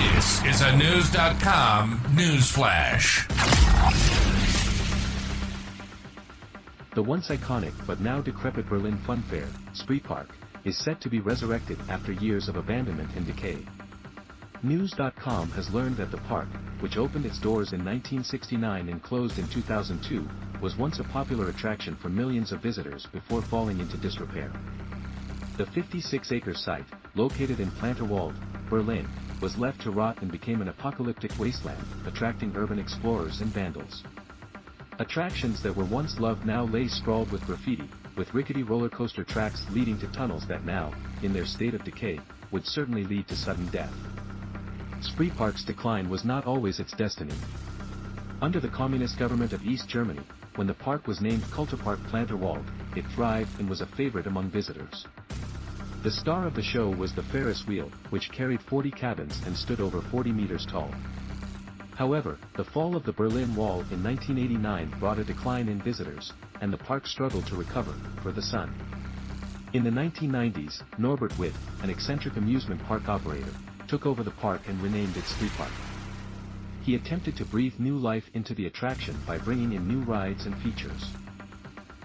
This is a News.com news flash. The once iconic but now decrepit Berlin Fun Fair, Spreepark, is set to be resurrected after years of abandonment and decay. News.com has learned that the park, which opened its doors in 1969 and closed in 2002, was once a popular attraction for millions of visitors before falling into disrepair. The 56-acre site, located in Plänterwald, Berlin, was left to rot and became an apocalyptic wasteland, attracting urban explorers and vandals. Attractions that were once loved now lay sprawled with graffiti, with rickety roller coaster tracks leading to tunnels that now, in their state of decay, would certainly lead to sudden death. Spreepark's decline was not always its destiny. Under the communist government of East Germany, when the park was named Kulturpark Plänterwald, it thrived and was a favorite among visitors. The star of the show was the Ferris wheel, which carried 40 cabins and stood over 40 meters tall. However, the fall of the Berlin Wall in 1989 brought a decline in visitors, and the park struggled to recover, for the sun. In the 1990s, Norbert Witt, an eccentric amusement park operator, took over the park and renamed it Spreepark. He attempted to breathe new life into the attraction by bringing in new rides and features.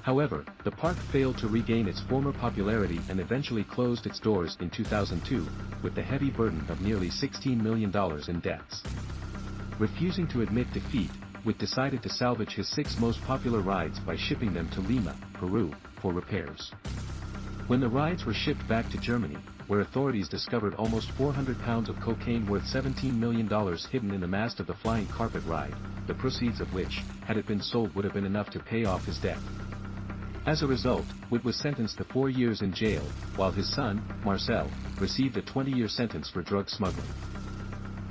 However, the park failed to regain its former popularity and eventually closed its doors in 2002, with the heavy burden of nearly $16 million in debts. Refusing to admit defeat, Witt decided to salvage his six most popular rides by shipping them to Lima, Peru, for repairs. When the rides were shipped back to Germany, where authorities discovered almost 400 pounds of cocaine worth $17 million hidden in the mast of the flying carpet ride, the proceeds of which, had it been sold would have been enough to pay off his debt. As a result, Witt was sentenced to four years in jail, while his son, Marcel, received a 20-year sentence for drug smuggling.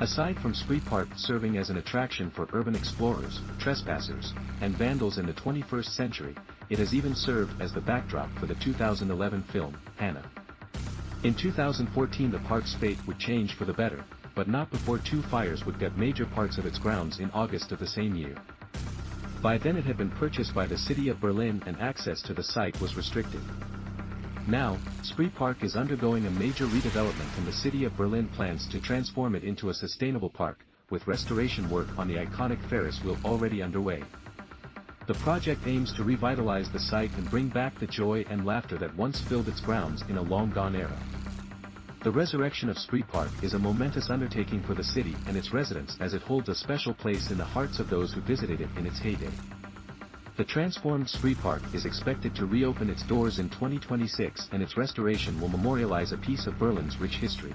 Aside from Spreepark serving as an attraction for urban explorers, trespassers, and vandals in the 21st century, it has even served as the backdrop for the 2011 film, Hanna. In 2014 the park's fate would change for the better, but not before two fires would gut major parts of its grounds in August of the same year. By then it had been purchased by the city of Berlin and access to the site was restricted. Now, Spreepark is undergoing a major redevelopment and the city of Berlin plans to transform it into a sustainable park, with restoration work on the iconic Ferris wheel already underway. The project aims to revitalize the site and bring back the joy and laughter that once filled its grounds in a long-gone era. The resurrection of Spreepark is a momentous undertaking for the city and its residents as it holds a special place in the hearts of those who visited it in its heyday. The transformed Spreepark is expected to reopen its doors in 2026 and its restoration will memorialize a piece of Berlin's rich history.